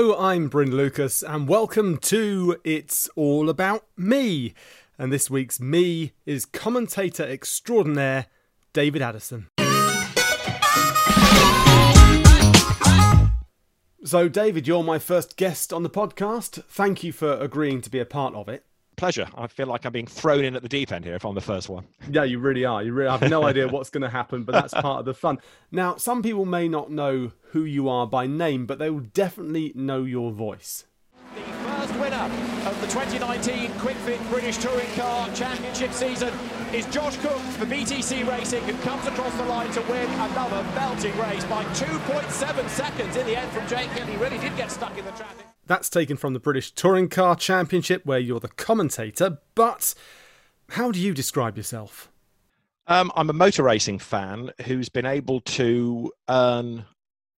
Hello, I'm Bryn Lucas, and welcome to It's All About Me. And this week's me is commentator extraordinaire David Addison. So, David, you're my first guest on the podcast. Thank you for agreeing to be a part of it. Pleasure. I feel like I'm being thrown in at the deep end here if I'm the first one. Yeah, you really are. You really I have no idea what's going to happen, but that's part of the fun. Now, some people may not know who you are by name, but they will definitely know your voice. The first winner of the 2019 QuickFit British Touring Car Championship season is Josh Cook for BTC Racing, who comes across the line to win another belting race by 2.7 seconds in the end from Jake Hill. He really did get stuck in the traffic. That's taken from the British Touring Car Championship, where you're the commentator. But how do you describe yourself? Um, I'm a motor racing fan who's been able to earn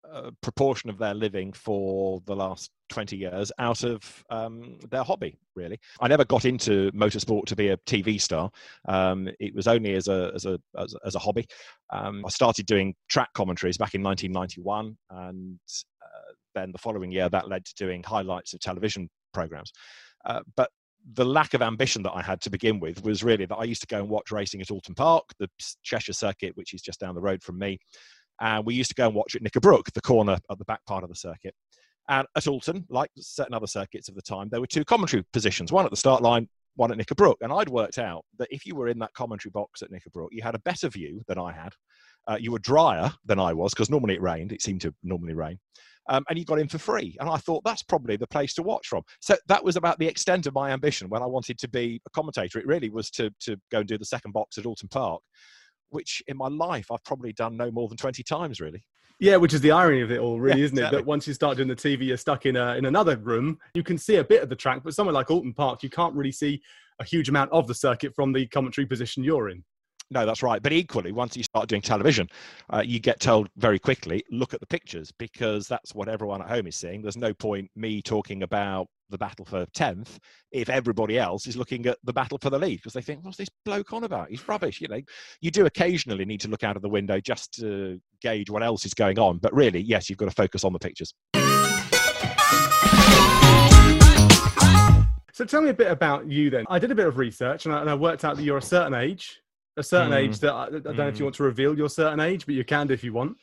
a proportion of their living for the last 20 years out of um, their hobby, really. I never got into motorsport to be a TV star. Um, it was only as a, as a, as, as a hobby. Um, I started doing track commentaries back in 1991, and then the following year that led to doing highlights of television programs. Uh, but the lack of ambition that I had to begin with was really that I used to go and watch racing at Oulton Park, the Cheshire circuit, which is just down the road from me. And we used to go and watch at Knickerbrook, the corner at the back part of the circuit. And at Oulton, like certain other circuits of the time, there were two commentary positions, one at the start line, one at Knickerbrook. And I'd worked out that if you were in that commentary box at Knickerbrook, you had a better view than I had. Uh, you were drier than I was because normally it rained. It seemed to normally rain. Um, and you got in for free. And I thought that's probably the place to watch from. So that was about the extent of my ambition when I wanted to be a commentator. It really was to, to go and do the second box at Oulton Park which in my life I've probably done no more than 20 times, really. Yeah, which is the irony of it all, really, Yeah, isn't it? exactly. That once you start doing the TV, you're stuck in a, in another room. You can see a bit of the track, but somewhere like Oulton Park, you can't really see a huge amount of the circuit from the commentary position you're in. No, that's right. But equally, once you start doing television, uh, you get told very quickly, look at the pictures because that's what everyone at home is seeing. There's no point me talking about the battle for 10th if everybody else is looking at the battle for the lead because they think, what's this bloke on about? He's rubbish. You know, you do occasionally need to look out of the window just to gauge what else is going on. But really, yes, you've got to focus on the pictures. So tell me a bit about you then. I did a bit of research and I, and I worked out that you're a certain age, a certain Mm. age that I, I don't know if you Mm. want to reveal your certain age, but you can do if you want.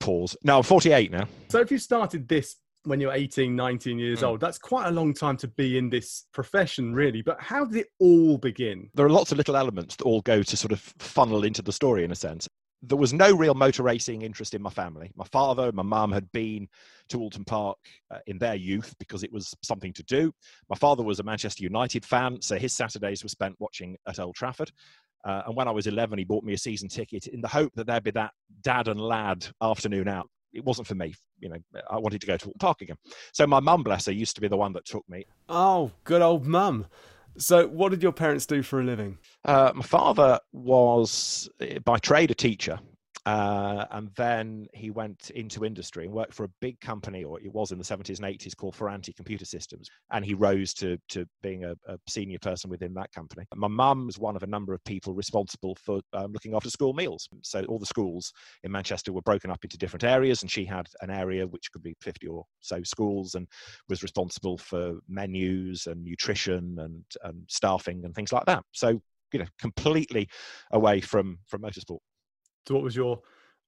Pause. No, I'm 48 now. So if you started this when you're 18, 19 years Mm. old, that's quite a long time to be in this profession, really. But how did it all begin? there are lots of little elements that all go to sort of funnel into the story in a sense. There was no real motor racing interest in my family. My father and my mum had been to Oulton Park uh, in their youth because it was something to do. My father was a Manchester United fan, so his Saturdays were spent watching at Old Trafford. Uh, and when I was 11, he bought me a season ticket in the hope that there'd be that dad and lad afternoon out. It wasn't for me. You know, I wanted to go to Oulton Park again. So my mum, bless her, used to be the one that took me. Oh, good old mum. So what did your parents do for a living? Uh, my father was uh, by trade a teacher, uh, and then he went into industry and worked for a big company, or it was in the 70s and 80s, called Ferranti Computer Systems. And he rose to, to being a, a senior person within that company. My mum was one of a number of people responsible for um, looking after school meals. So all the schools in Manchester were broken up into different areas, and she had an area which could be 50 or so schools and was responsible for menus and nutrition and, and staffing and things like that. So you know completely away from from motorsport So what was your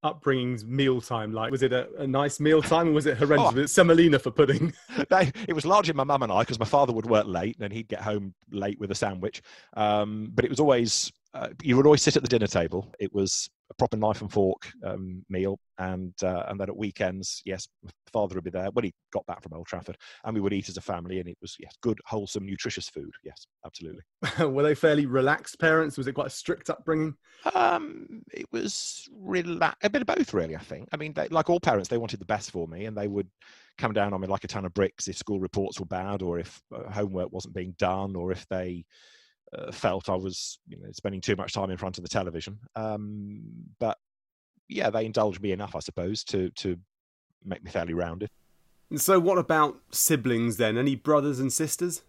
upbringing's mealtime like? Was it a, a nice mealtime or was it horrendous? Oh. Was it semolina for pudding? It was largely my mum and i because my father would work late and he'd get home late with a sandwich um, but it was always uh, you would always sit at the dinner table it was a proper knife and fork um, meal and uh, and then at weekends yes father would be there when he got back from old trafford and we would eat as a family and it was yes good wholesome nutritious food yes absolutely Were they fairly relaxed parents? Was it quite a strict upbringing? Um, it was rela- a bit of both, really. I think. I mean, they, like all parents, they wanted the best for me, and they would come down on me like a ton of bricks if school reports were bad, or if uh, homework wasn't being done, or if they uh, felt I was, you know, spending too much time in front of the television. Um, but yeah, they indulged me enough, I suppose, to to make me fairly rounded. So what about siblings then? Any brothers and sisters?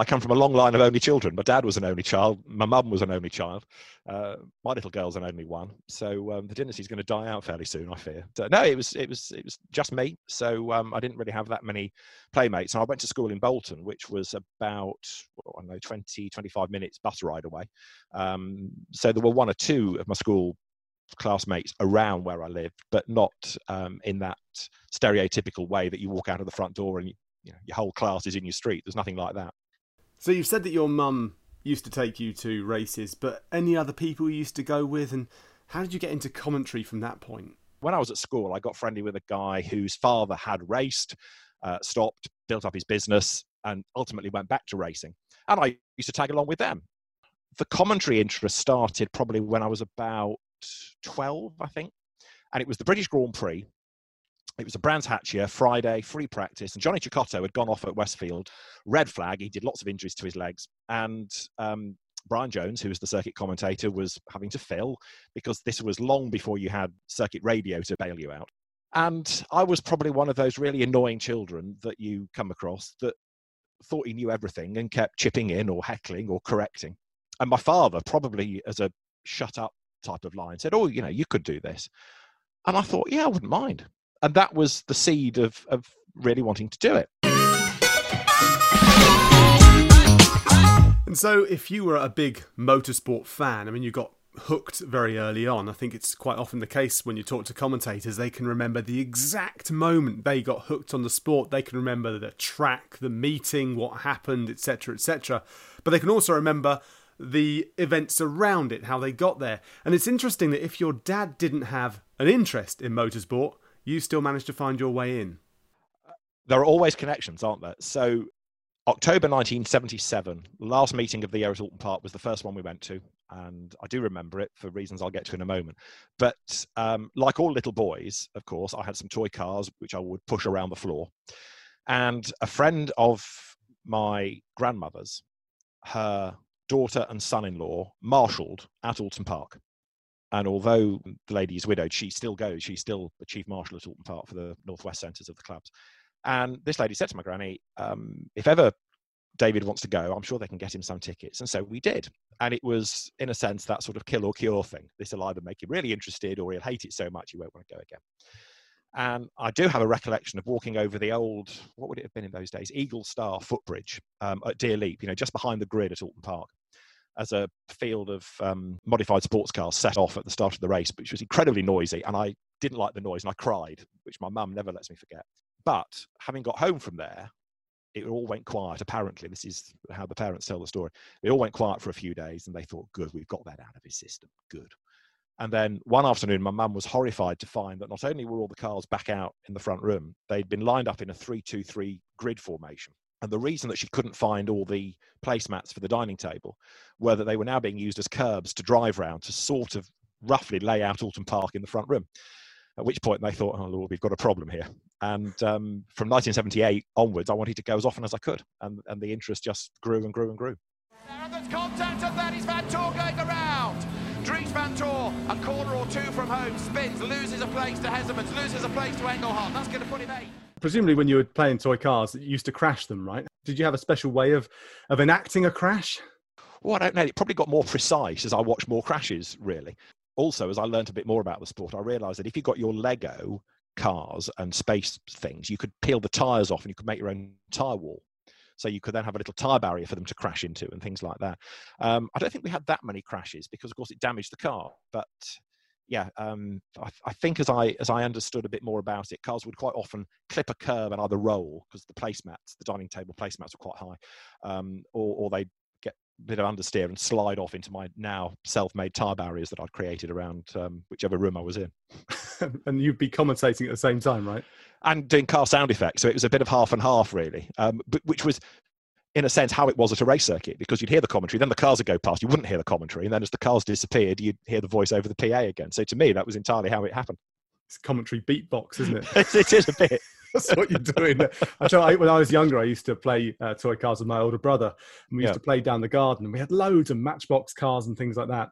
I come from a long line of only children. My dad was an only child. My mum was an only child. Uh, my little girl's an only one. So um, the dynasty's going to die out fairly soon, I fear. So, no, it was it was it was just me. So um, I didn't really have that many playmates. And I went to school in Bolton, which was about I don't know 20 25 minutes bus ride away. Um, so there were one or two of my school classmates around where I lived, but not um, in that stereotypical way that you walk out of the front door and you, you know, your whole class is in your street. There's nothing like that. So you've said that your mum used to take you to races, but any other people you used to go with, and how did you get into commentary from that point? When I was at school, I got friendly with a guy whose father had raced, uh, stopped, built up his business, and ultimately went back to racing. And I used to tag along with them. The commentary interest started probably when I was about 12, I think. And it was the British Grand Prix it was a Brands Hatch year, Friday, free practice, and Johnny Cecotto had gone off at Westfield, red flag. He did lots of injuries to his legs, and um, Brian Jones, who was the circuit commentator, was having to fill because this was long before you had circuit radio to bail you out. And I was probably one of those really annoying children that you come across that thought he knew everything and kept chipping in or heckling or correcting. And my father, probably as a shut up type of line, said, Oh, you know, you could do this. And I thought, yeah, I wouldn't mind and that was the seed of of really wanting to do it. And so, if you were a big motorsport fan, I mean, you got hooked very early on. I think it's quite often the case when you talk to commentators, they can remember the exact moment they got hooked on the sport. They can remember the track, the meeting, what happened, etc., etc. But they can also remember the events around it, how they got there. And it's interesting that if your dad didn't have an interest in motorsport, you still managed to find your way in. There are always connections, aren't there? So, October 1977, last meeting of the year at Oulton Park was the first one we went to. And I do remember it for reasons I'll get to in a moment. But um, like all little boys, of course, I had some toy cars which I would push around the floor. And a friend of my grandmother's, her daughter and son in law, marshalled at Oulton Park. And although the lady is widowed, she still goes. She's still the chief marshal at Oulton Park for the Northwest Centres of the clubs. And this lady said to my granny, um, if ever David wants to go, I'm sure they can get him some tickets. And so we did. And it was, in a sense, that sort of kill or cure thing. This will either make him really interested or he'll hate it so much he won't want to go again. And I do have a recollection of walking over the old, what would it have been in those days? Eagle Star footbridge um, at Deer Leap, you know, just behind the grid at Oulton Park as a field of um, modified sports cars set off at the start of the race, which was incredibly noisy. And I didn't like the noise and I cried, which my mum never lets me forget. But having got home from there, it all went quiet. Apparently, this is how the parents tell the story. It all went quiet for a few days and they thought, good, we've got that out of his system. Good. And then one afternoon, my mum was horrified to find that not only were all the cars back out in the front room, they'd been lined up in a 3 2 3 grid formation. And the reason that she couldn't find all the placemats for the dining table were that they were now being used as curbs to drive round to sort of roughly lay out Oulton Park in the front room. At which point they thought, oh Lord, we've got a problem here. And um, from 1978 onwards, I wanted to go as often as I could. And, and the interest just grew and grew and grew. And there's contact, and that is Vanthoor going around. Dries Vanthoor, a corner or two from home, spins, loses a place to Hesselmans, loses a place to Engelhart. That's going to put him eight presumably when you were playing toy cars, you used to crash them, right? Did you have a special way of of enacting a crash? Well, I don't know. It probably got more precise as I watched more crashes, really. Also, as I learned a bit more about the sport, I realised that if you got your Lego cars and space things, you could peel the tyres off and you could make your own tyre wall. So you could then have a little tyre barrier for them to crash into and things like that. Um, I don't think we had that many crashes because, of course, it damaged the car. But yeah, um, I, I, think as I as I understood a bit more about it, cars would quite often clip a curb and either roll because the placemats, the dining table placemats, were quite high, um, or, or they get a bit of understeer and slide off into my now self-made tire barriers that I'd created around um, whichever room I was in. and you'd be commentating at the same time, right? And doing car sound effects, so it was a bit of half and half, really, um, but, which was in a sense how it was at a race circuit because you'd hear the commentary then the cars would go past you wouldn't hear the commentary and then as the cars disappeared you'd hear the voice over the pa again. So to me that was entirely how it happened. It's commentary beatbox isn't it? It is a bit. That's what you're doing. I when i was younger i used to play uh, toy cars with my older brother and we used yeah. to play down the garden and we had loads of matchbox cars and things like that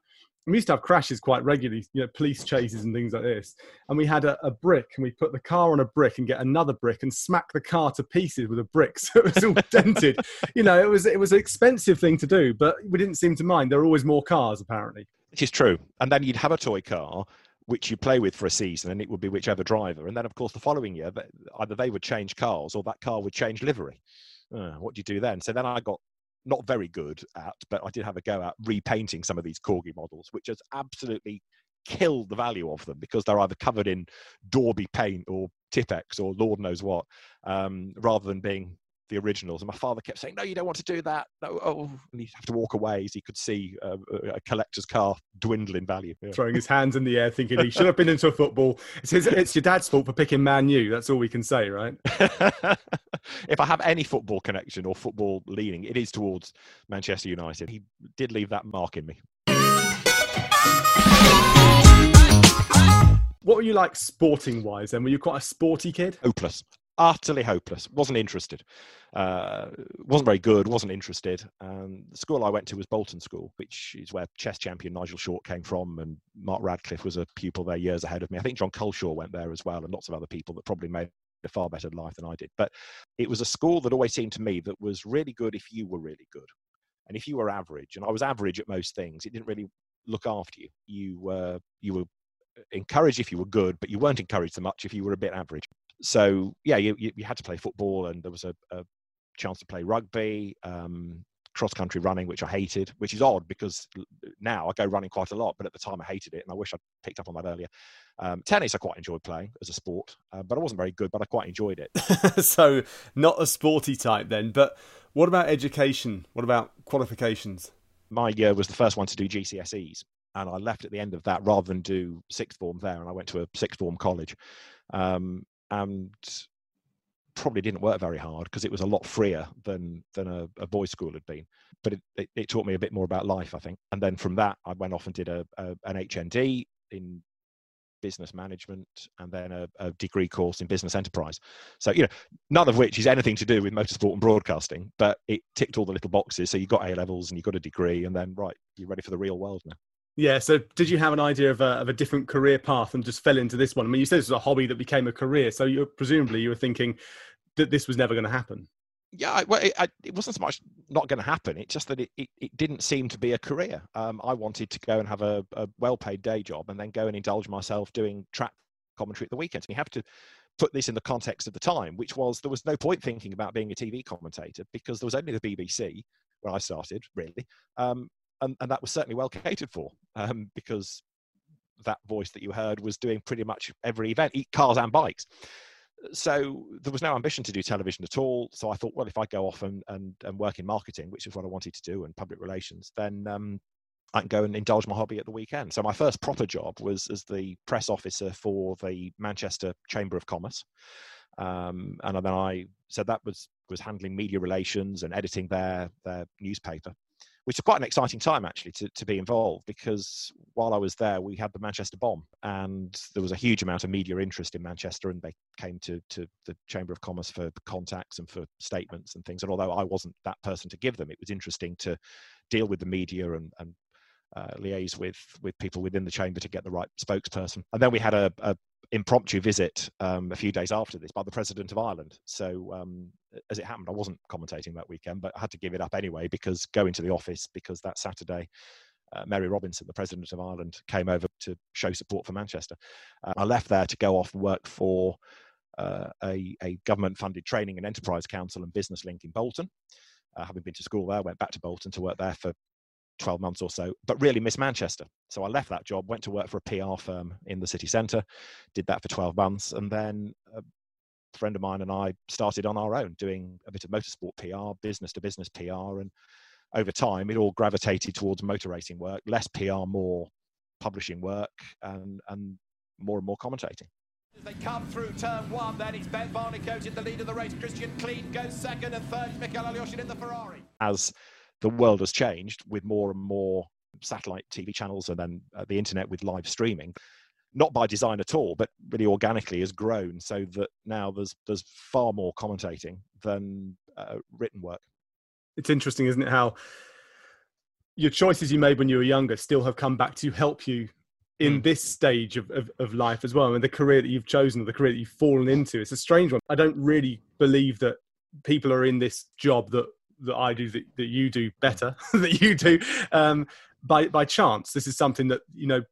we used to have crashes quite regularly, you know, police chases and things like this. And we had a, a, brick, and we put the car on a brick and get another brick and smack the car to pieces with a brick, so it was all dented. You know, it was it was an expensive thing to do, but we didn't seem to mind. There were always more cars, apparently. Which is true. And then you'd have a toy car which you play with for a season, and it would be whichever driver. And then, of course, the following year, either they would change cars or that car would change livery. Uh, what do you do then? So then I got not very good at, but I did have a go at repainting some of these corgi models, which has absolutely killed the value of them because they're either covered in Dorby paint or Tipp-Ex or Lord knows what, um, rather than being the originals. And my father kept saying, "No, you don't want to do that." No, oh, and he'd have to walk away as he could see uh, a collector's car dwindle in value. Yeah. Throwing his hands in the air, thinking he should have been into a football. It's, his, it's your dad's fault for picking Man U. That's all we can say, right? if I have any football connection or football leaning, it is towards Manchester United. He did leave that mark in me. What were you like sporting wise then? Were you quite a sporty kid? Hopeless utterly hopeless. wasn't interested. Uh, wasn't very good. wasn't interested. Um, the school I went to was Bolton School, which is where chess champion Nigel Short came from, and Mark Radcliffe was a pupil there years ahead of me. I think Jon Culshaw went there as well, and lots of other people that probably made a far better life than I did. But it was a school that always seemed to me that was really good if you were really good, and if you were average, and I was average at most things, it didn't really look after you. You were you were encouraged if you were good, but you weren't encouraged so much if you were a bit average so yeah, you, you, you, had to play football, and there was a, a chance to play rugby, um, cross country running, which I hated, which is odd because now I go running quite a lot, but at the time I hated it, and I wish I'd picked up on that earlier. Um, tennis, I quite enjoyed playing as a sport, uh, but I wasn't very good, but I quite enjoyed it. so not a sporty type then, but what about education? What about qualifications? My year was the first one to do GCSEs, and I left at the end of that rather than do sixth form there, and I went to a sixth form college. Um, and probably didn't work very hard because it was a lot freer than than a, a boys' school had been. But it, it, it, taught me a bit more about life, I think. And then from that, I went off and did a, a an HND in business management and then a, a, degree course in business enterprise. So you know, none of which is anything to do with motorsport and broadcasting, but it ticked all the little boxes. So you got A levels and you got a degree, and then right, you're ready for the real world now. Yeah. So, did you have an idea of a, of a different career path and just fell into this one? I mean, you said this was a hobby that became a career. So, you presumably you were thinking that this was never going to happen. Yeah, well, it, I, it, wasn't so much not going to happen. It's just that it, it, it, didn't seem to be a career. Um, I wanted to go and have a, a well-paid day job and then go and indulge myself doing track commentary at the weekends. And you have to put this in the context of the time, which was there was no point thinking about being a TV commentator because there was only the BBC when I started, really, um, and, and that was certainly well catered for um, because that voice that you heard was doing pretty much every event, cars and bikes. So there was no ambition to do television at all. So I thought, well, if I go off and, and, and work in marketing, which is what I wanted to do, and public relations, then um, I can go and indulge my hobby at the weekend. So my first proper job was as the press officer for the Manchester Chamber of Commerce. Um, and then I said that was was handling media relations and editing their their newspaper which is quite an exciting time actually to, to be involved because while I was there, we had the Manchester bomb and there was a huge amount of media interest in Manchester and they came to, to the Chamber of Commerce for contacts and for statements and things. And although I wasn't that person to give them, it was interesting to deal with the media and, and uh, liaise with with people within the chamber to get the right spokesperson. And then we had a, a impromptu visit um, a few days after this by the president of Ireland. So um, as it happened, I wasn't commentating that weekend, but I had to give it up anyway because going to the office because that Saturday. Uh, Mary Robinson, the president of Ireland, came over to show support for Manchester. Uh, I left there to go off and work for uh, a, a government-funded training and enterprise council and business link in Bolton. Uh, having been to school there, went back to Bolton to work there for 12 months or so, but really miss Manchester. So I left that job, went to work for a PR firm in the city centre, did that for 12 months, and then a friend of mine and I started on our own doing a bit of motorsport PR, business to business PR. And over time, it all gravitated towards motor racing work, less PR, more publishing work, and, and more and more commentating. As they come through turn one, then it's Ben Barnicoat in the lead of the race. Christian Klien goes second, and third is Mikhail Alyoshin in the Ferrari. As the world has changed with more and more satellite TV channels and then uh, the internet with live streaming. Not by design at all, but really organically has grown so that now there's there's far more commentating than uh, written work. It's interesting, isn't it? How your choices you made when you were younger still have come back to help you in mm. this stage of, of, of, life as well. I and mean, the career that you've chosen, the career that you've fallen into, it's a strange one. I don't really believe that people are in this job that, that I do, that, that you do better, that you do um, by, by chance. This is something that, you know,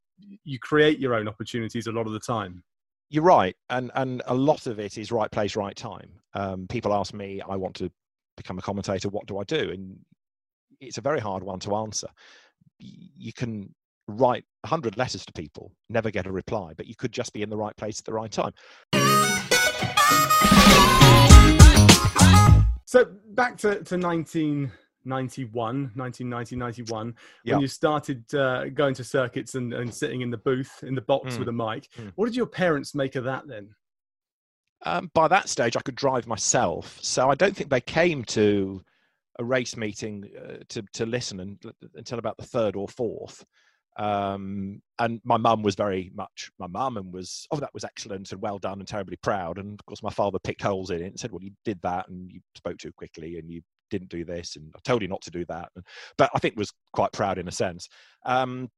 you create your own opportunities a lot of the time. You're right. And, and a lot of it is right place, right time. Um, people ask me, I want to become a commentator. What do I do? And it's a very hard one to answer. You can write 100 letters to people, never get a reply, but you could just be in the right place at the right time. So back to, to 1991, 1990, 91, when you started uh, going to circuits and, and sitting in the booth, in the box mm. with a mic. Mm. What did your parents make of that then? Um, by that stage, I could drive myself. So I don't think they came to a race meeting uh, to, to listen and, until about the third or fourth. Um, and my mum was very much my mum and was oh that was excellent and well done and terribly proud. And of course my father picked holes in it and said well you did that and you spoke too quickly and you didn't do this and I told you not to do that. But I think was quite proud in a sense. Um,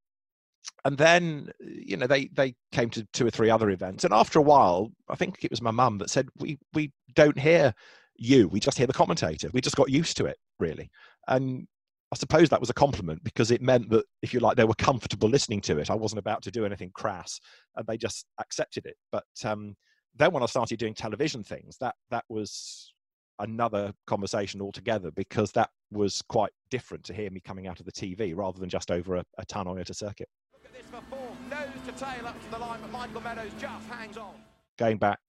and then you know they they came to two or three other events. And after a while I think it was my mum that said we we don't hear you. We just hear the commentator. We just got used to it really. And I suppose that was a compliment because it meant that, if you like, they were comfortable listening to it. I wasn't about to do anything crass, and they just accepted it. But um, then, when I started doing television things, that that was another conversation altogether because that was quite different to hear me coming out of the TV rather than just over a, a tannoy at a circuit. Look at this for form, nose to tail up to the line, but Michael Meadows just hangs on. Going back,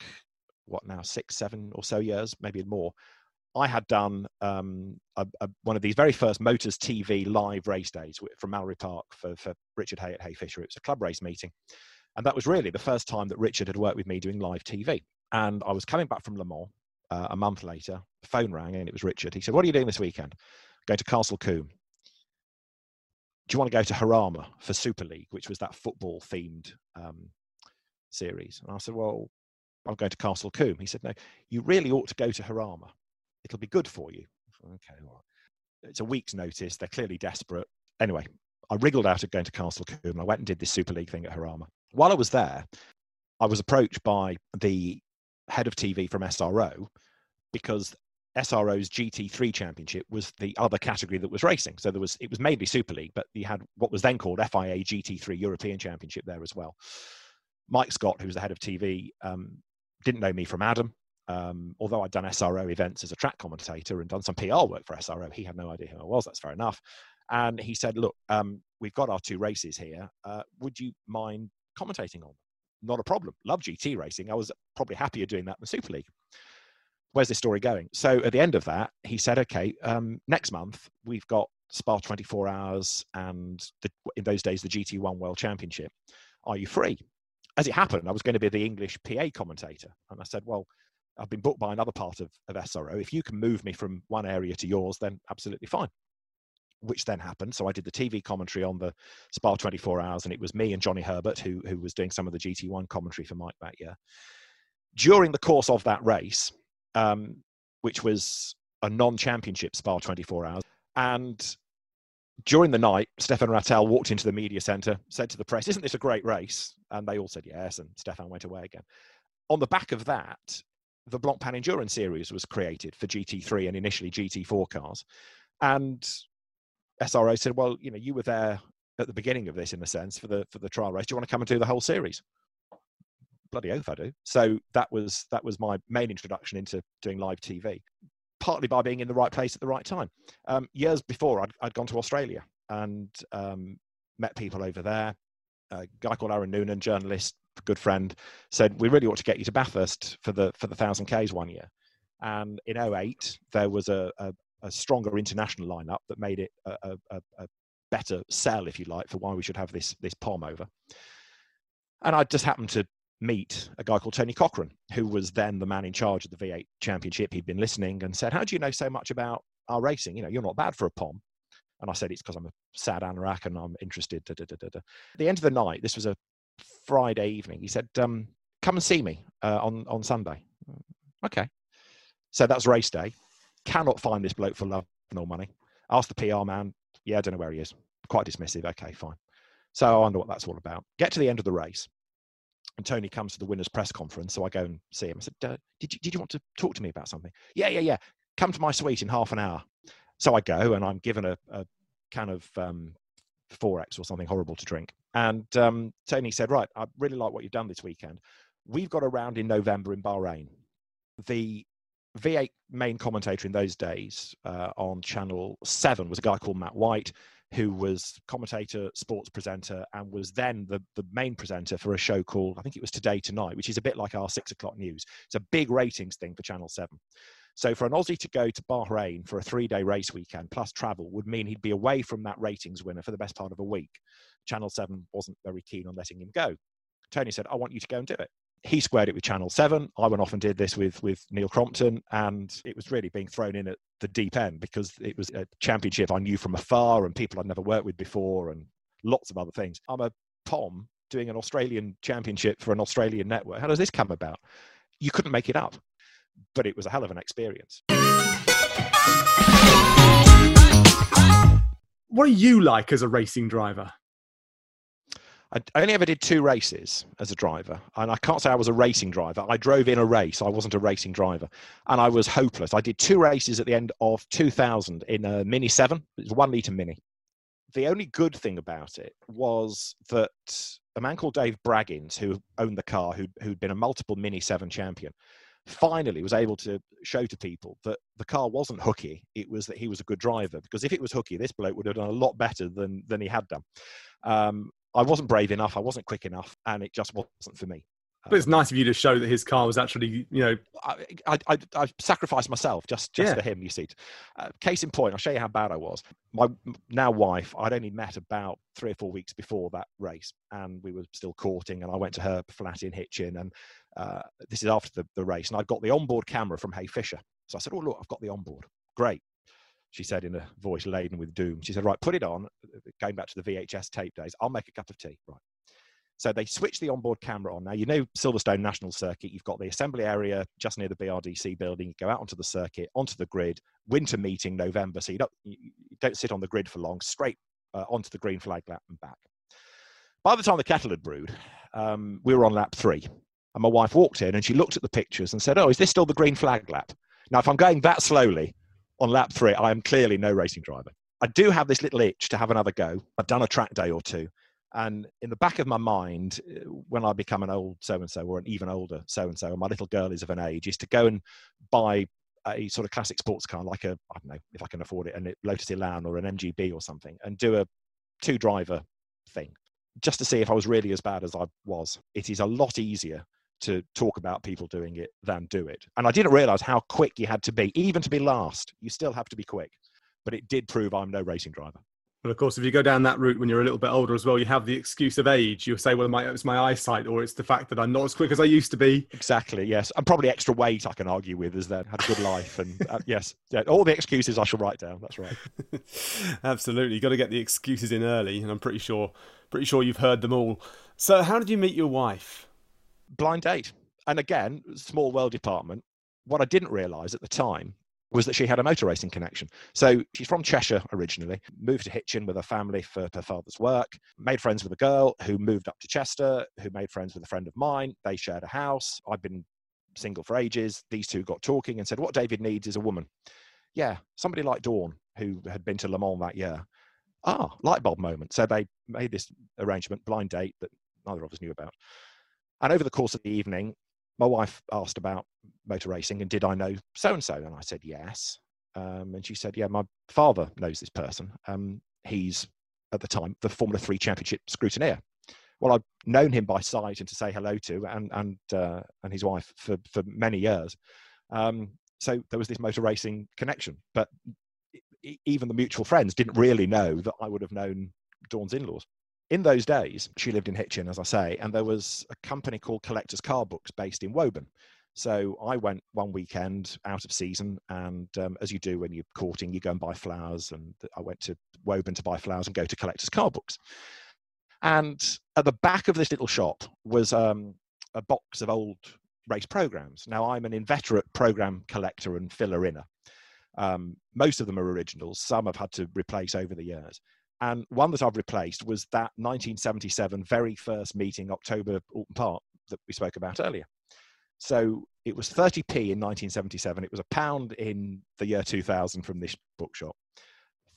what now, six, seven or so years, maybe more. I had done um, a, a, one of these very first Motors TV live race days from Mallory Park for, for Richard Hay at Hayfisher. It was a club race meeting. And that was really the first time that Richard had worked with me doing live TV. And I was coming back from Le Mans uh, a month later. The phone rang and it was Richard. He said, What are you doing this weekend? Going to Castle Combe. Do you want to go to Jarama for Super League, which was that football themed um, series? And I said, Well, I'm going to Castle Combe. He said, No, you really ought to go to Jarama it'll be good for you. Okay, well, it's a week's notice. They're clearly desperate. Anyway, I wriggled out of going to Castle Combe. I went and did this Super League thing at Jarama. While I was there, I was approached by the head of TV from SRO because SRO's GT3 championship was the other category that was racing. So there was it was mainly Super League, but you had what was then called FIA GT3 European Championship there as well. Mike Scott, who was the head of TV, um, didn't know me from Adam um, although I'd done SRO events as a track commentator and done some PR work for SRO, he had no idea who I was. That's fair enough. And he said, Look, um, we've got our two races here. Uh, would you mind commentating on them? Not a problem. Love GT racing. I was probably happier doing that than Super League. Where's this story going? So at the end of that, he said, Okay, um, next month we've got Spa 24 hours and the, in those days, the GT1 World Championship. Are you free? As it happened, I was going to be the English PA commentator. And I said, Well, I've been booked by another part of, of SRO. If you can move me from one area to yours, then absolutely fine. Which then happened. So I did the TV commentary on the Spa 24 hours, and it was me and Johnny Herbert who, who was doing some of the GT1 commentary for Mike that year. During the course of that race, um, which was a non championship Spa 24 hours, and during the night, Stéphane Ratel walked into the media center, said to the press, Isn't this a great race? And they all said yes, and Stéphane went away again. On the back of that, the Blancpain Endurance Series was created for GT3 and initially GT4 cars. And SRO said, well, you know, you were there at the beginning of this in a sense for the for the trial race. Do you want to come and do the whole series? Bloody oath I do. So that was that was my main introduction into doing live TV, partly by being in the right place at the right time. Um, years before, I'd, I'd gone to Australia and um, met people over there. A guy called Aaron Noonan, journalist, good friend, said we really ought to get you to Bathurst for the for the thousand Ks one year. And in 08, there was a, a, a stronger international lineup that made it a, a, better sell, if you like, for why we should have this this POM over. And I just happened to meet a guy called Tony Cochrane, who was then the man in charge of the V8 Championship. He'd been listening and said, "How do you know so much about our racing? You know, you're not bad for a POM." And I said, "It's because I'm a sad anorak and I'm interested." Da, da, da, At the end of the night, this was a Friday evening. He said, um, "Come and see me uh, on on Sunday." Okay, so that's race day. Cannot find this bloke for love nor money. Ask the PR man. Yeah, I don't know where he is. quite dismissive. Okay, fine. So I wonder what that's all about. Get to the end of the race, and Tony comes to the winners' press conference. So I go and see him. I said, "Did you did you want to talk to me about something?" Yeah, yeah, yeah. Come to my suite in half an hour. So I go, and I'm given a, a can of um, Forex or something horrible to drink. And um, Tony said, "Right, I really like what you've done this weekend. We've got a round in November in Bahrain. The V8 main commentator in those days uh, on Channel 7 was a guy called Matt White, who was commentator, sports presenter, and was then the, the main presenter for a show called, I think it was Today Tonight, which is a bit like our six o'clock news. It's a big ratings thing for Channel 7. So for an Aussie to go to Bahrain for a three day race weekend plus travel would mean he'd be away from that ratings winner for the best part of a week. Channel 7 wasn't very keen on letting him go. Tony said, I want you to go and do it he squared it with Channel Seven. I went off and did this with with Neil Crompton, and it was really being thrown in at the deep end because it was a championship I knew from afar and people I'd never worked with before, and lots of other things. I'm a Tom doing an Australian championship for an Australian network. How does this come about? You couldn't make it up, but it was a hell of an experience. What are you like as a racing driver? I only ever did two races as a driver, and I can't say I was a racing driver. I drove in a race. I wasn't a racing driver, and I was hopeless. I did two races at the end of 2000 in a Mini Seven. It was one liter Mini. The only good thing about it was that a man called Dave Braggins, who owned the car, who'd, who'd been a multiple Mini Seven champion, finally was able to show to people that the car wasn't hooky. It was that he was a good driver. Because if it was hooky, this bloke would have done a lot better than than he had done. Um, I wasn't brave enough. I wasn't quick enough, and it just wasn't for me. But it's nice of you to show that his car was actually, you know, I I, I, I sacrificed myself just just yeah. for him. You see, uh, case in point, I'll show you how bad I was. My now wife, I'd only met about three or four weeks before that race, and we were still courting. And I went to her flat in Hitchin, and uh, this is after the, the race, and I'd got the onboard camera from Hayfisher. So I said, "Oh look, I've got the onboard. Great." She said in a voice laden with doom. She said, Right, put it on. Going back to the VHS tape days, I'll make a cup of tea. Right. So they switched the onboard camera on. Now, you know, Silverstone National Circuit, you've got the assembly area just near the BRDC building. You go out onto the circuit, onto the grid, winter meeting November. So you don't, you don't sit on the grid for long, straight uh, onto the green flag lap and back. By the time the kettle had brewed, um, we were on lap three. And my wife walked in and she looked at the pictures and said, Oh, is this still the green flag lap? Now, if I'm going that slowly, on lap three, I am clearly no racing driver. I do have this little itch to have another go. I've done a track day or two. And in the back of my mind, uh, when I become an old so and so or an even older so and so, and my little girl is of an age, is to go and buy a sort of classic sports car, like a, I don't know if I can afford it, a Lotus Elan or an MGB or something, and do a two driver thing just to see if I was really as bad as I was. It is a lot easier to talk about people doing it than do it. And I didn't realize how quick you had to be, even to be last. You still have to be quick. But it did prove I'm no racing driver. But of course, if you go down that route when you're a little bit older as well, you have the excuse of age. You'll say, well, my, it's my eyesight, or it's the fact that I'm not as quick as I used to be. Exactly, yes. And probably extra weight I can argue with as then had a good life. And uh, yes, yeah, all the excuses I shall write down. That's right. Absolutely. You've got to get the excuses in early. And I'm pretty sure, pretty sure you've heard them all. So, how did you meet your wife? Blind date. And again, small world department. What I didn't realize at the time was that she had a motor racing connection. So she's from Cheshire originally, moved to Hitchin with her family for her father's work, made friends with a girl who moved up to Chester, who made friends with a friend of mine. They shared a house. I'd been single for ages. These two got talking and said, What David needs is a woman. Yeah, somebody like Dawn, who had been to Le Mans that year. Ah, light bulb moment. So they made this arrangement, blind date that neither of us knew about. And over the course of the evening, my wife asked about motor racing and did I know so and so? And I said, yes. Um, and she said, yeah, my father knows this person. Um, he's at the time the Formula Three Championship scrutineer. Well, I've known him by sight and to say hello to, and and uh, and his wife for for many years. Um, so there was this motor racing connection, but even the mutual friends didn't really know that I would have known Dawn's in-laws in those days, she lived in Hitchin, as I say, and there was a company called Collectors Car Books based in Woburn. So I went one weekend out of season, and um, as you do when you're courting, you go and buy flowers. And I went to Woburn to buy flowers and go to Collectors Car Books. And at the back of this little shop was um, a box of old race programs. Now I'm an inveterate program collector and filler inner. Um, most of them are originals. Some I've had to replace over the years. And one that I've replaced was that mm. 1977 very first meeting, October Oulton Park, that we spoke about earlier. So it was 30p in 1977. It was a pound in the year 2000 from this bookshop.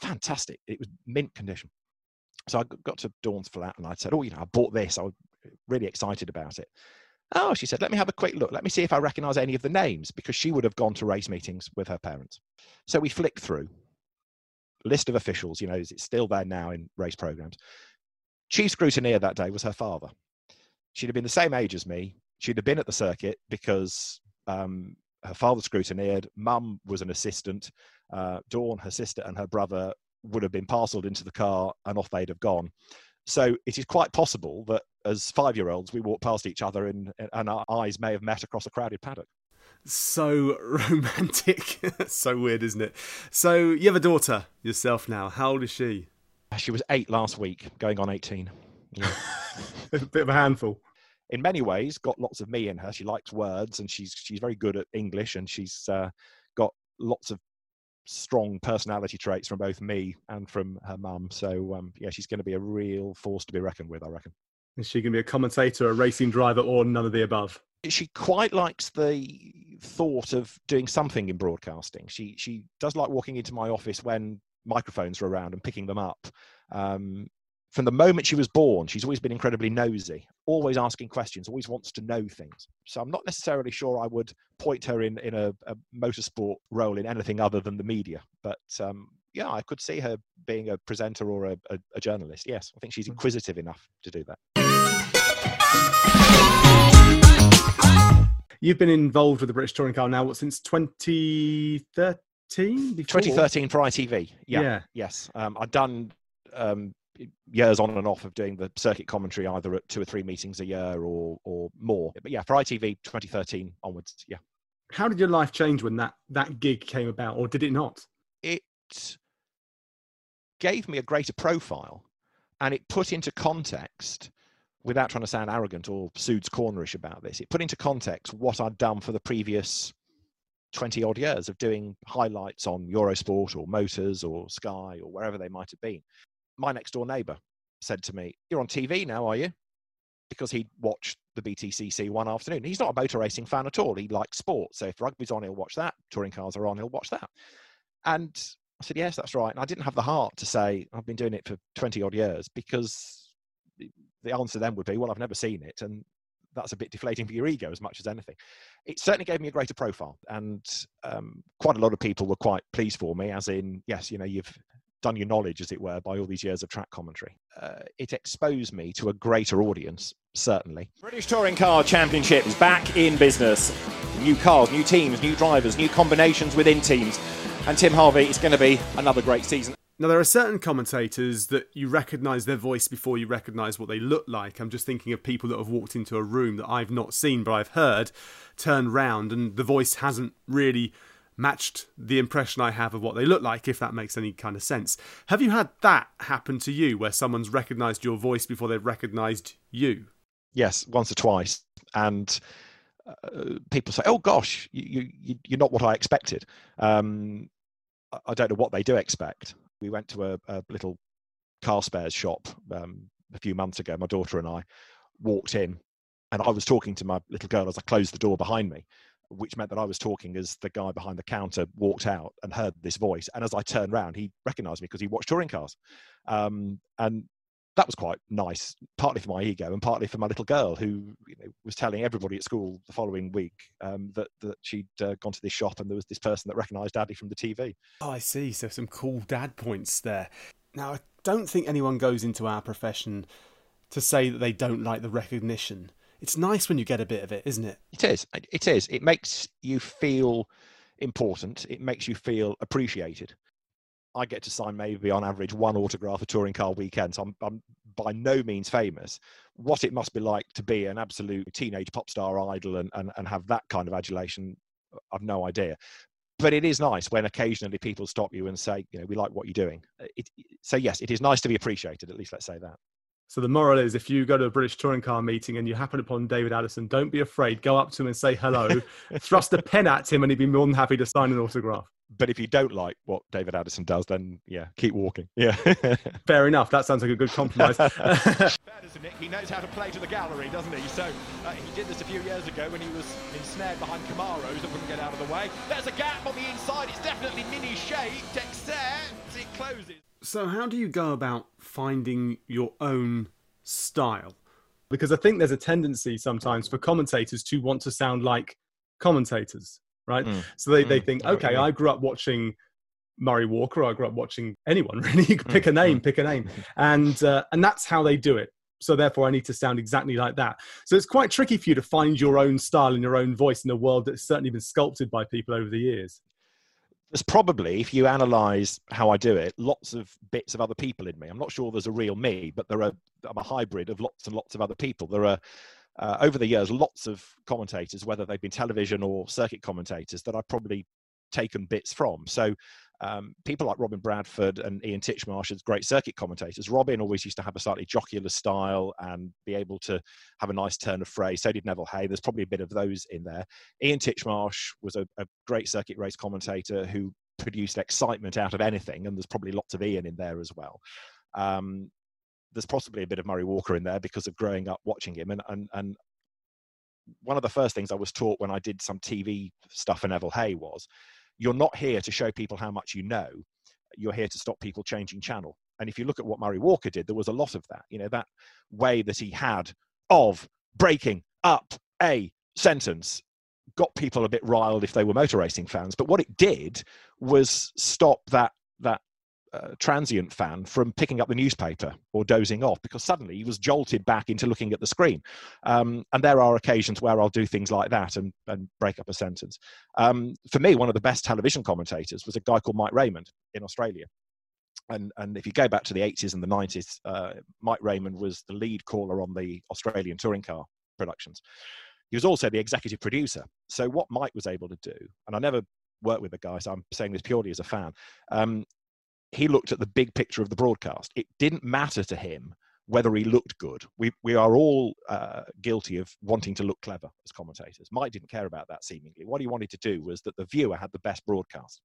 Fantastic. It was mint condition. So I got to Dawn's flat and I said, Oh, you know, I bought this. I was really excited about it. Oh, she said, let me have a quick look. Let me see if I recognize any of the names because she would have gone to race meetings with her parents. So we flicked through list of officials, you know, it's still there now in race programs. Chief scrutineer that day was her father. She'd have been the same age as me. She'd have been at the circuit because um, her father scrutineered. Mum was an assistant. Uh, Dawn, her sister, and her brother would have been parceled into the car and off they'd have gone. So it is quite possible that as five year olds, we walked past each other and, and our eyes may have met across a crowded paddock. So romantic. so weird, isn't it? So you have a daughter yourself now. How old is she? She was eight last week, going on 18. Yeah. a bit of a handful. In many ways, got lots of me in her. She likes words and she's she's very good at English and she's uh, got lots of strong personality traits from both me and from her mum. So um, yeah, she's going to be a real force to be reckoned with, I reckon. Is she going to be a commentator, a racing driver, or none of the above? She quite likes the thought of doing something in broadcasting. She she does like walking into my office when microphones are around and picking them up. Um, from the moment she was born, she's always been incredibly nosy, always asking questions, always wants to know things. So I'm not necessarily sure I would point her in, in a, a motorsport role in anything other than the media. But um, yeah, I could see her being a presenter or a, a, a journalist. Yes, I think she's hmm. inquisitive enough to do that. You've been involved with the British Touring Car now what, since 2013? 2013 for ITV. Yeah. yeah. Yes. Um, I've done um, years on and off of doing the circuit commentary either at two or three meetings a year or or more. But yeah, for ITV 2013 onwards. Yeah. How did your life change when that that gig came about, or did it not? It gave me a greater profile, and it put into context. Without trying to sound arrogant or Sude's cornerish about this, it put into context what I'd done for the previous 20 odd years of doing highlights on Eurosport or Motors or Sky or wherever they might have been my next door neighbour said to me, You're on TV now, are you? Because he'd watched the BTCC one afternoon. He's not a motor racing fan at all. He likes sport. So if rugby's on, he'll watch that. Touring cars are on, he'll watch that. And I said, Yes, that's right. And I didn't have the heart to say, I've been doing it for 20 odd years because the answer then would be, Well, I've never seen it. And that's a bit deflating for your ego as much as anything. It certainly gave me a greater profile, and um, quite a lot of people were quite pleased for me. As in, yes, you know, you've done your knowledge, as it were, by all these years of track commentary. Uh, it exposed me to a greater audience, certainly. British Touring Car Championship is back in business. New cars, new teams, new drivers, new combinations within teams. And Tim Harvey, it's going to be another great season. Now, there are certain commentators that you recognise their voice before you recognise what they look like. I'm just thinking of people that have walked into a room that I've not seen, but I've heard, turned round, and the voice hasn't really matched the impression I have of what they look like, if that makes any kind of sense. Have you had that happen to you, where someone's recognised your voice before they've recognised you? Yes, once or twice, and uh, people say, "Oh gosh, you, you you're not what I expected." Um, I don't know what they do expect. We went to a, a little car spares shop um, a few months ago. My daughter and I walked in, and I was talking to my little girl as I closed the door behind me which meant that I was talking as the guy behind the counter walked out and heard this voice. And as I turned around, he recognized me because he watched touring cars. Um, and that was quite nice, partly for my ego and partly for my little girl who you know, was telling everybody at school the following week um, that, that she'd uh, gone to this shop and there was this person that recognized Daddy from the TV. Oh, I see. So some cool dad points there. Now, I don't think anyone goes into our profession to say that they don't like the recognition it's nice when you get a bit of it, isn't it? It is. It is. It makes you feel important. It makes you feel appreciated. I get to sign maybe on average one autograph a touring car weekend. So I'm, I'm, by no means famous. What it must be like to be an absolute teenage pop star idol and, and, and have that kind of adulation, uh, I've no idea. But it is nice when occasionally people stop you and say, you know, we like what you're doing. Uh, it, so yes, it is nice to be appreciated. At least let's say that. So the moral is if you go to a British touring car meeting and you happen upon David Addison, don't be afraid. Go up to him and say hello. Thrust a pen at him and he'd be more than happy to sign an autograph. But if you don't like what David Addison does, then yeah, keep walking. Yeah. Fair enough. That sounds like a good compromise. Nick, He knows how to play to the gallery, doesn't he? So uh, he did this a few years ago when he was ensnared behind Camaros that wouldn't get out of the way. There's a gap on the inside. It's definitely mini shaped, except it closes. So, how do you go about finding your own style? Because I think there's a tendency sometimes for commentators to want to sound like commentators, right? Mm. So they, mm. they think, okay, I grew up watching Murray Walker, I grew up watching anyone really. You pick a name, mm. pick a name, and uh, and that's how they do it. So therefore, I need to sound exactly like that. So it's quite tricky for you to find your own style and your own voice in a world that's certainly been sculpted by people over the years there's probably, if you analyze how I do it, lots of bits of other people in me. I'm not sure there's a real me, but there are, I'm a hybrid of lots and lots of other people. There are, uh, over the years, lots of commentators, whether they've been television or circuit commentators, that I've probably taken bits from. So um, people like Robin Bradford and Ian Titchmarsh as great circuit commentators. Robin always used to have a slightly jocular style and be able to have a nice turn of phrase. So did Neville Hay. There's probably a bit of those in there. Ian Titchmarsh was a, a great circuit race commentator who produced excitement out of anything, and there's probably lots of Ian in there as well. Um, there's possibly a bit of Murray Walker in there because of growing up watching him, and and and one of the first things I was taught when I did some TV stuff for Neville Hay was you're not here to show people how much you know. You're here to stop people changing channel. And if you look at what Murray Walker did, there was a lot of that. You know, that way that he had of breaking up a sentence got people a bit riled if they were motor racing fans. But what it did was stop that that transient fan from picking up the newspaper or dozing off because suddenly he was jolted back into looking at the screen. Um, and there are occasions where I'll do things like that and, and break up a sentence. Um, for me, one of the best television commentators was a guy called Mike Raymond in Australia. And, and if you go back to the 80s and the 90s, uh, Mike Raymond was the lead caller on the Australian touring car productions. He was also the executive producer. So what Mike was able to do, and I never worked with the guy, so I'm saying this purely as a fan. Um, he looked at the big picture of the broadcast. It didn't matter to him whether he looked good. We, we are all uh, guilty of wanting to look clever as commentators. Mike didn't care about that seemingly. What he wanted to do was that the viewer had the best broadcast.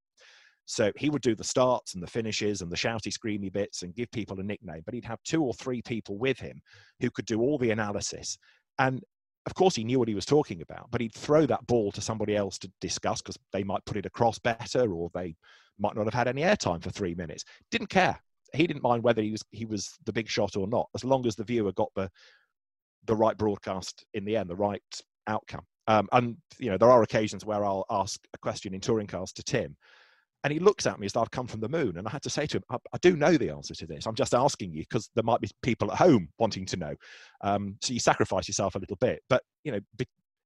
So he would do the starts and the finishes and the shouty, screamy bits and give people a nickname, but he'd have two or three people with him who could do all the analysis. And of course, he knew what he was talking about, but he'd throw that ball to somebody else to discuss because they might put it across better or they might not have had any airtime for three minutes. Didn't care. He didn't mind whether he was he was the big shot or not, as long as the viewer got the the right broadcast in the end, the right outcome. Um, and you know, there are occasions where I'll ask a question in touring cars to Tim, and he looks at me as though I've come from the moon. And I had to say to him, I, I do know the answer to this. I'm just asking you because there might be people at home wanting to know. Um, so you sacrifice yourself a little bit. But you know,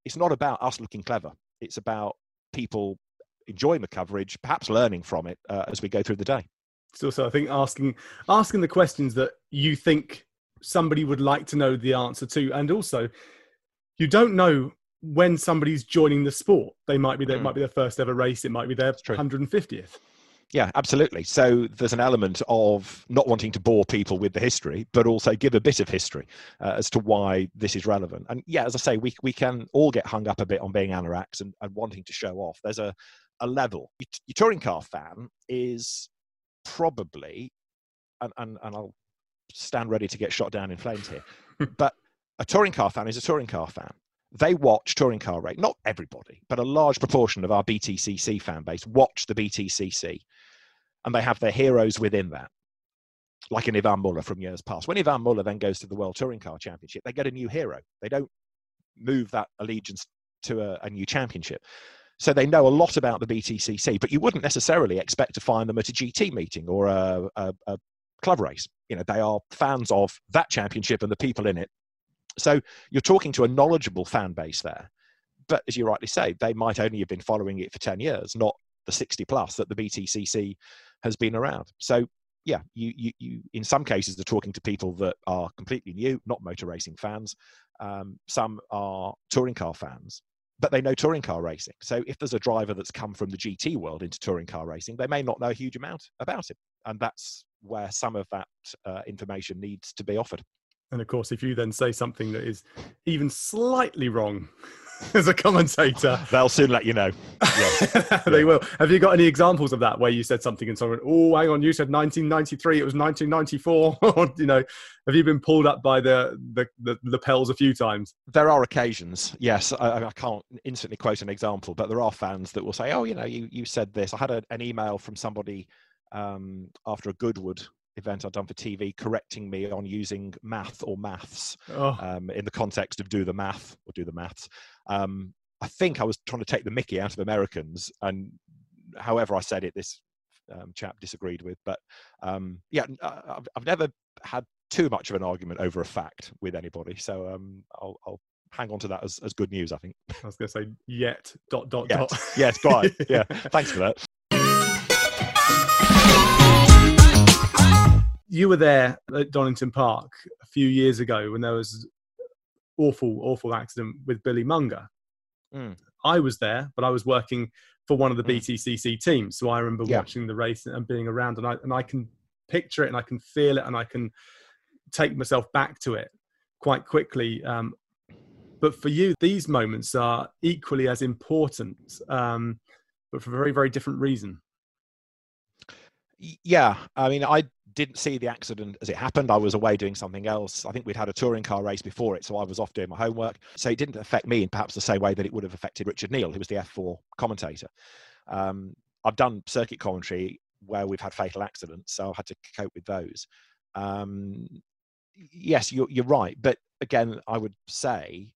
it's not about us looking clever. It's about people enjoying the coverage, perhaps learning from it uh, as we go through the day. So, so I think asking asking the questions that you think somebody would like to know the answer to, and also you don't know when somebody's joining the sport. They might be their, mm. might be their first ever race. It might be their 150th. Yeah, absolutely. So there's an element of not wanting to bore people with the history, but also give a bit of history uh, as to why this is relevant. And yeah, as I say, we we can all get hung up a bit on being anoraks and, and wanting to show off. There's a a level. Your, your touring car fan is probably, and, and, and I'll stand ready to get shot down in flames here, but a touring car fan is a touring car fan. They watch touring car race. Not everybody, but a large proportion of our BTCC fan base watch the BTCC, and they have their heroes within that like an Yvan Muller from years past. When Yvan Muller then goes to the World Touring Car Championship, they get a new hero. They don't move that allegiance to a, a, new championship. So they know a lot about the BTCC, but you wouldn't necessarily expect to find them at a GT meeting or a, a, a club race. You know, they are fans of that championship and the people in it. So you're talking to a knowledgeable fan base there. But as you rightly say, they might only have been following it for 10 years, not the 60 plus that the BTCC has been around. So yeah, you, you, you in some cases are talking to people that are completely new, not motor racing fans. Um, some are touring car fans but they know touring car racing. So if there's a driver that's come from the GT world into touring car racing, they may not know a huge amount about it. And that's where some of that uh, information needs to be offered. And of course, if you then say something that is even slightly wrong, as a commentator. They'll soon let you know. Yeah. they will. Have you got any examples of that where you said something and someone, oh, hang on, you said 1993, it was 1994? you know, have you been pulled up by the, the, the lapels a few times? There are occasions, yes. I, I, can't instantly quote an example, but there are fans that will say, oh, you know, you, you said this. I had a, an email from somebody um, after a Goodwood event I'd done for TV correcting me on using math or maths oh. um, in the context of do the math or do the maths. Um, I think I was trying to take the mickey out of Americans, and however I said it, this um, chap disagreed with. But um, yeah, uh, I've, I've, never had too much of an argument over a fact with anybody, so um, I'll, I'll hang on to that as, as good news. I think. I was going to say yet dot dot yet. dot. yes, quite. Yeah, thanks for that. You were there at Donington Park a few years ago when there was awful, awful accident with Billy Monger. Mm. I was there, but I was working for one of the mm. BTCC teams, so I remember yeah. watching the race and being around, and I and I can picture it, and I can feel it, and I can take myself back to it quite quickly. Um, but for you, these moments are equally as important, um, but for a very, very different reason. Yeah, I mean, I didn't see the accident as it happened. I was away doing something else. I think we'd had a touring car race before it, so I was off doing my homework. So it didn't affect me in perhaps the same way that it would have affected Richard Neal, who was the F4 commentator. Um, I've done circuit commentary where we've had fatal accidents, so I've had to cope with those. Um, yes, you're, you're right. But again, I would say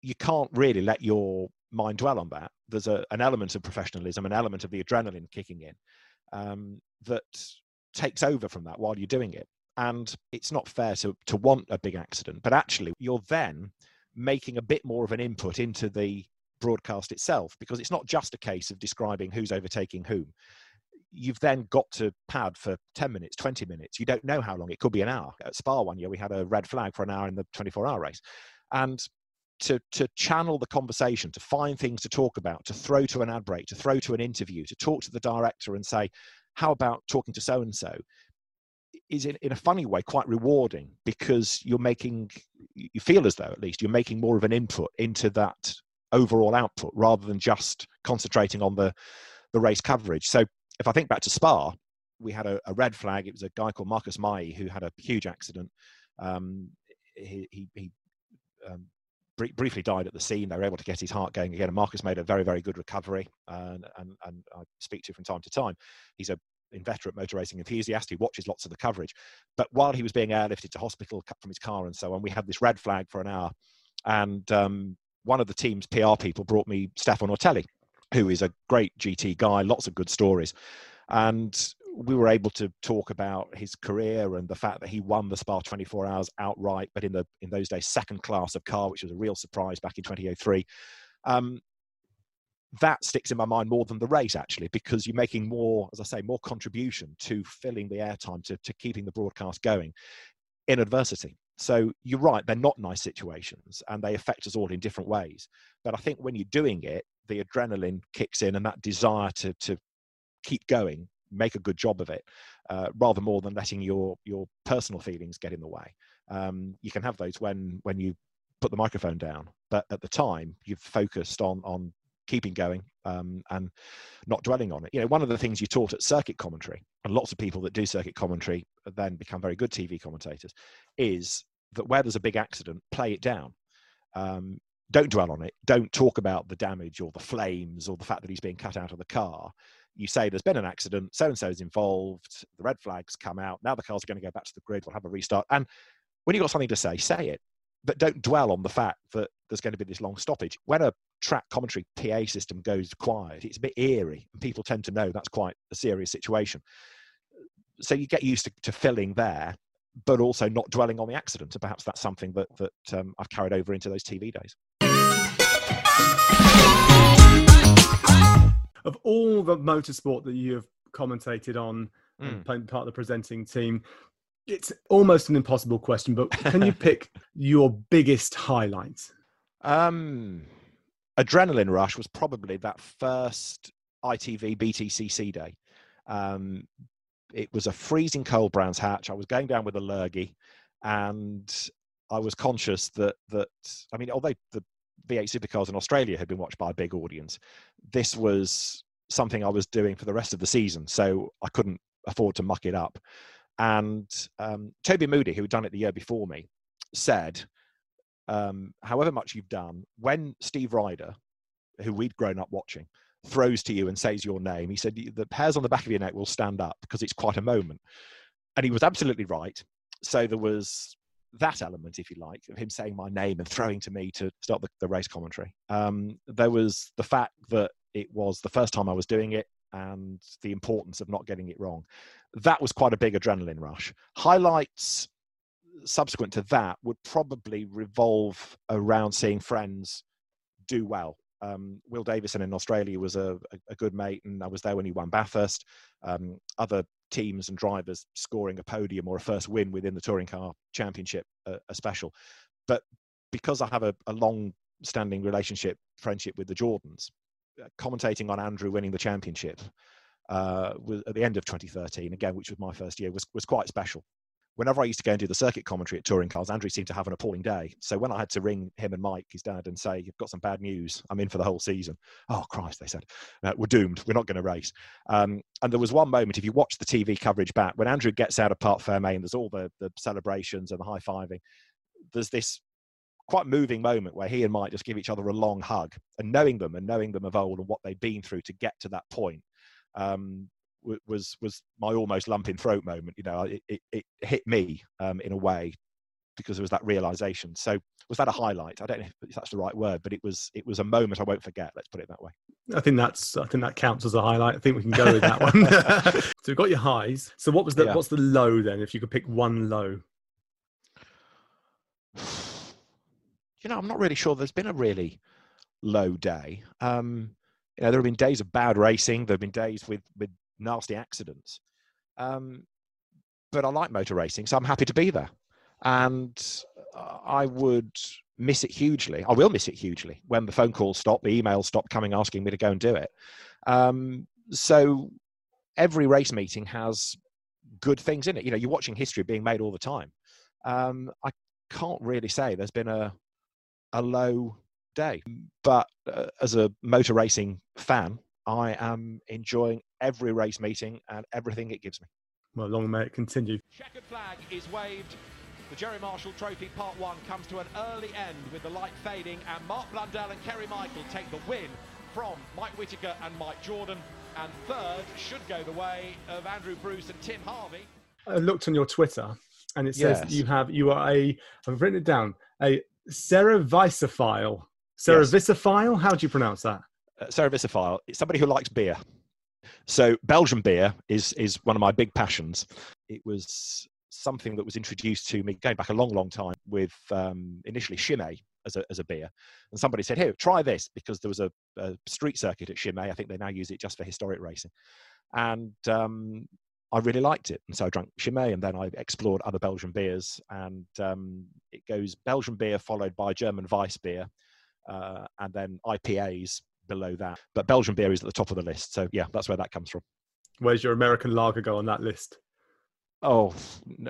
you can't really let your mind dwell on that. There's a, an element of professionalism, an element of the adrenaline kicking in um, that takes over from that while you're doing it. And it's not fair to, to want a big accident, but actually, you're then making a bit more of an input into the broadcast itself because it's not just a case of describing who's overtaking whom. You've then got to pad for 10 minutes, 20 minutes. You don't know how long. It could be an hour. At Spa one year, we had a red flag for an hour in the 24 hour race. And to, to channel the conversation, to find things to talk about, to throw to an ad break, to throw to an interview, to talk to the director and say, how about talking to so and so is in, in a funny way quite rewarding because you're making you feel as though at least you're making more of an input into that overall output rather than just concentrating on the the race coverage. So if i think back to spa we had a, a red flag. It was a guy called marcus mai who had a huge accident. Um, he, he, he um, briefly died at the scene. They were able to get his heart going again. And Marcus made a very, very good recovery. And, and, and I speak to him from time to time. He's a inveterate motor racing enthusiast who watches lots of the coverage. But while he was being airlifted to hospital, cut from his car and so on, we had this red flag for an hour. And um, one of the team's PR people brought me Stéphane Ortelli, who is a great GT guy, lots of good stories. And we were able to talk about his career and the fact that he won the Spa 24 Hours outright, but in the in those days second class of car, which was a real surprise back in 2003. Um, that sticks in my mind more than the race actually, because you're making more, as I say, more contribution to filling the airtime to to keeping the broadcast going in adversity. So you're right, they're not nice situations and they affect us all in different ways. But I think when you're doing it, the adrenaline kicks in and that desire to to keep going make a good job of it, uh, rather more than letting your your personal feelings get in the way. Um, you can have those when when you put the microphone down, but at the time you've focused on on keeping going um, and not dwelling on it. You know, one of the things you taught at circuit commentary, and lots of people that do circuit commentary then become very good TV commentators, is that where there's a big accident, play it down. Um, don't dwell on it. Don't talk about the damage or the flames or the fact that he's being cut out of the car you say there's been an accident, so and so is involved, the red flags come out, now the cars are going to go back to the grid, we'll have a restart. And when you've got something to say, say it. But don't dwell on the fact that there's going to be this long stoppage. When a track commentary PA system goes quiet, it's a bit eerie, and people tend to know that's quite a serious situation. So you get used to, to filling there, but also not dwelling on the accident. And perhaps that's something that, that um, I've carried over into those TV days. Of all the motorsport that you have commentated on mm. and part of the presenting team, it's almost an impossible question, but can you pick your biggest highlight? Um, Adrenaline Rush was probably that first ITV BTCC day. Um, it was a freezing cold Brands Hatch. I was going down with a lurgy, and I was conscious that that I mean, although the V8 Supercars in Australia had been watched by a big audience. This was something I was doing for the rest of the season, so I couldn't afford to muck it up. And um, Toby Moody, who had done it the year before me, said, um, however much you've done, when Steve Rider, who we'd grown up watching, throws to you and says your name, he said, the hairs on the back of your neck will stand up because it's quite a moment. And he was absolutely right. So there was that element, if you like, of him saying my name and throwing to me to start the, the race commentary. Um, there was the fact that it was the first time I was doing it and the importance of not getting it wrong. That was quite a big adrenaline rush. Highlights subsequent to that would probably revolve around seeing friends do well. Um, Will Davison in Australia was a, a, good mate, and I was there when he won Bathurst. Um, other teams and drivers scoring a podium or a first win within the touring car championship, uh, a special. But because I have a, a long standing relationship, friendship with the Jordans, uh, commentating on Andrew winning the championship uh, at the end of 2013, again, which was my first year, was, was quite special whenever I used to go and do the circuit commentary at touring cars, Andrew seemed to have an appalling day. So when I had to ring him and Mike, his dad, and say, You've got some bad news, I'm in for the whole season. Oh, Christ, they said, uh, We're doomed. We're not going to race. Um, and there was one moment, if you watch the TV coverage back, when Andrew gets out of Parc Fermé and there's all the, the celebrations and the high fiving, there's this quite moving moment where he and Mike just give each other a long hug and knowing them and knowing them of old and what they've been through to get to that point. Um, was was my almost lump in throat moment. You know, it, it, it hit me um, in a way because there was that realization. So was that a highlight? I don't know if that's the right word, but it was it was a moment I won't forget. Let's put it that way. I think that's I think that counts as a highlight. I think we can go with that one. so we've got your highs. So what was the yeah. what's the low then? If you could pick one low. You know, I'm not really sure. There's been a really low day. Um, you know, there have been days of bad racing. There have been days with with nasty accidents. Um, but I like motor racing, so I'm happy to be there. And I would miss it hugely. I will miss it hugely when the phone calls stop, the emails stop coming asking me to go and do it. Um, so every race meeting has good things in it. You know, you're watching history being made all the time. Um, I can't really say there's been a a low day, but uh, as a motor racing fan, I am enjoying every race meeting and everything it gives me. Well, long may it continue. Checkered flag is waved. The Gerry Marshall Trophy Part 1 comes to an early end with the light fading, and Mark Blundell and Kerry Michael take the win from Mike Whitaker and Mike Jordan. And third should go the way of Andrew Bruce and Tim Harvey. I looked on your Twitter, and it says yes. you have you are a I've written it down a Cerevisiphile. Cerevisiphile. Yes. How do you pronounce that? Uh, cerevisiphile, it's somebody who likes beer. So Belgian beer is is one of my big passions. It was something that was introduced to me going back a long, long time with um, initially Chimay as a, as a beer. And somebody said, here, try this because there was a, a, street circuit at Chimay. I think they now use it just for historic racing. And um, I really liked it. And so I drank Chimay and then I explored other Belgian beers. And um, it goes Belgian beer followed by German Weiss beer uh, and then IPAs below that. But Belgian beer is at the top of the list. So yeah, that's where that comes from. Where's your American lager go on that list? Oh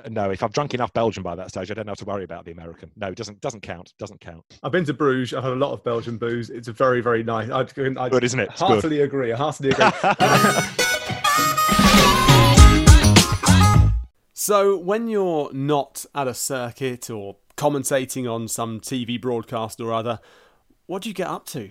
no! If I've drunk enough Belgian by that stage, I don't have to worry about the American. No, it doesn't doesn't count. Doesn't count. I've been to Bruges. I've had a lot of Belgian booze. It's a very very nice. I, I good, isn't it? It's heartily good. agree. I heartily agree. so when you're not at a circuit or commentating on some TV broadcast or other, what do you get up to?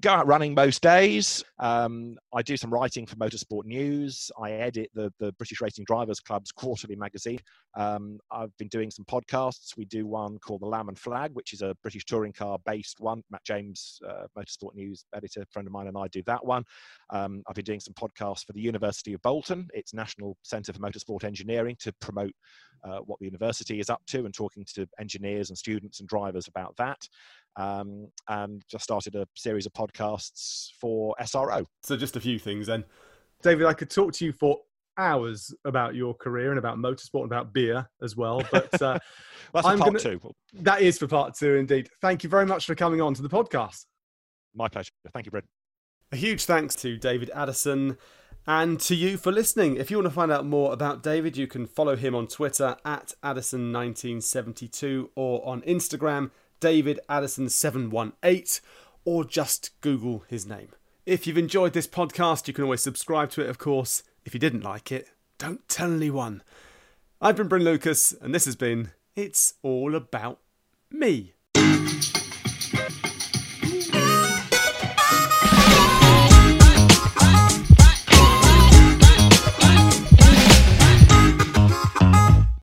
Go out running most days. Um, I do some writing for Motorsport News. I edit the, the British Racing Drivers Club's quarterly magazine. Um, I've been doing some podcasts. We do one called The Lamb and Flag, which is a British touring car based one. Matt James, uh, Motorsport News editor, friend of mine, and I do that one. Um, I've been doing some podcasts for the University of Bolton, its National Centre for Motorsport Engineering, to promote uh, what the university is up to and talking to engineers and students and drivers about that um, and just started a series of podcasts for SRO. So, just a few things then. David, I could talk to you for hours about your career and about motorsport and about beer as well. But uh, that's I'm part gonna, two. That is for part two, indeed. Thank you very much for coming on to the podcast. My pleasure. Thank you, Brad. A huge thanks to David Addison and to you for listening. If you want to find out more about David, you can follow him on Twitter at Addison1972 or on Instagram David Addison718 or just Google his name. If you've enjoyed this podcast, you can always subscribe to it, of course. If you didn't like it, don't tell anyone. I've been Bryn Lucas, and this has been It's All About Me.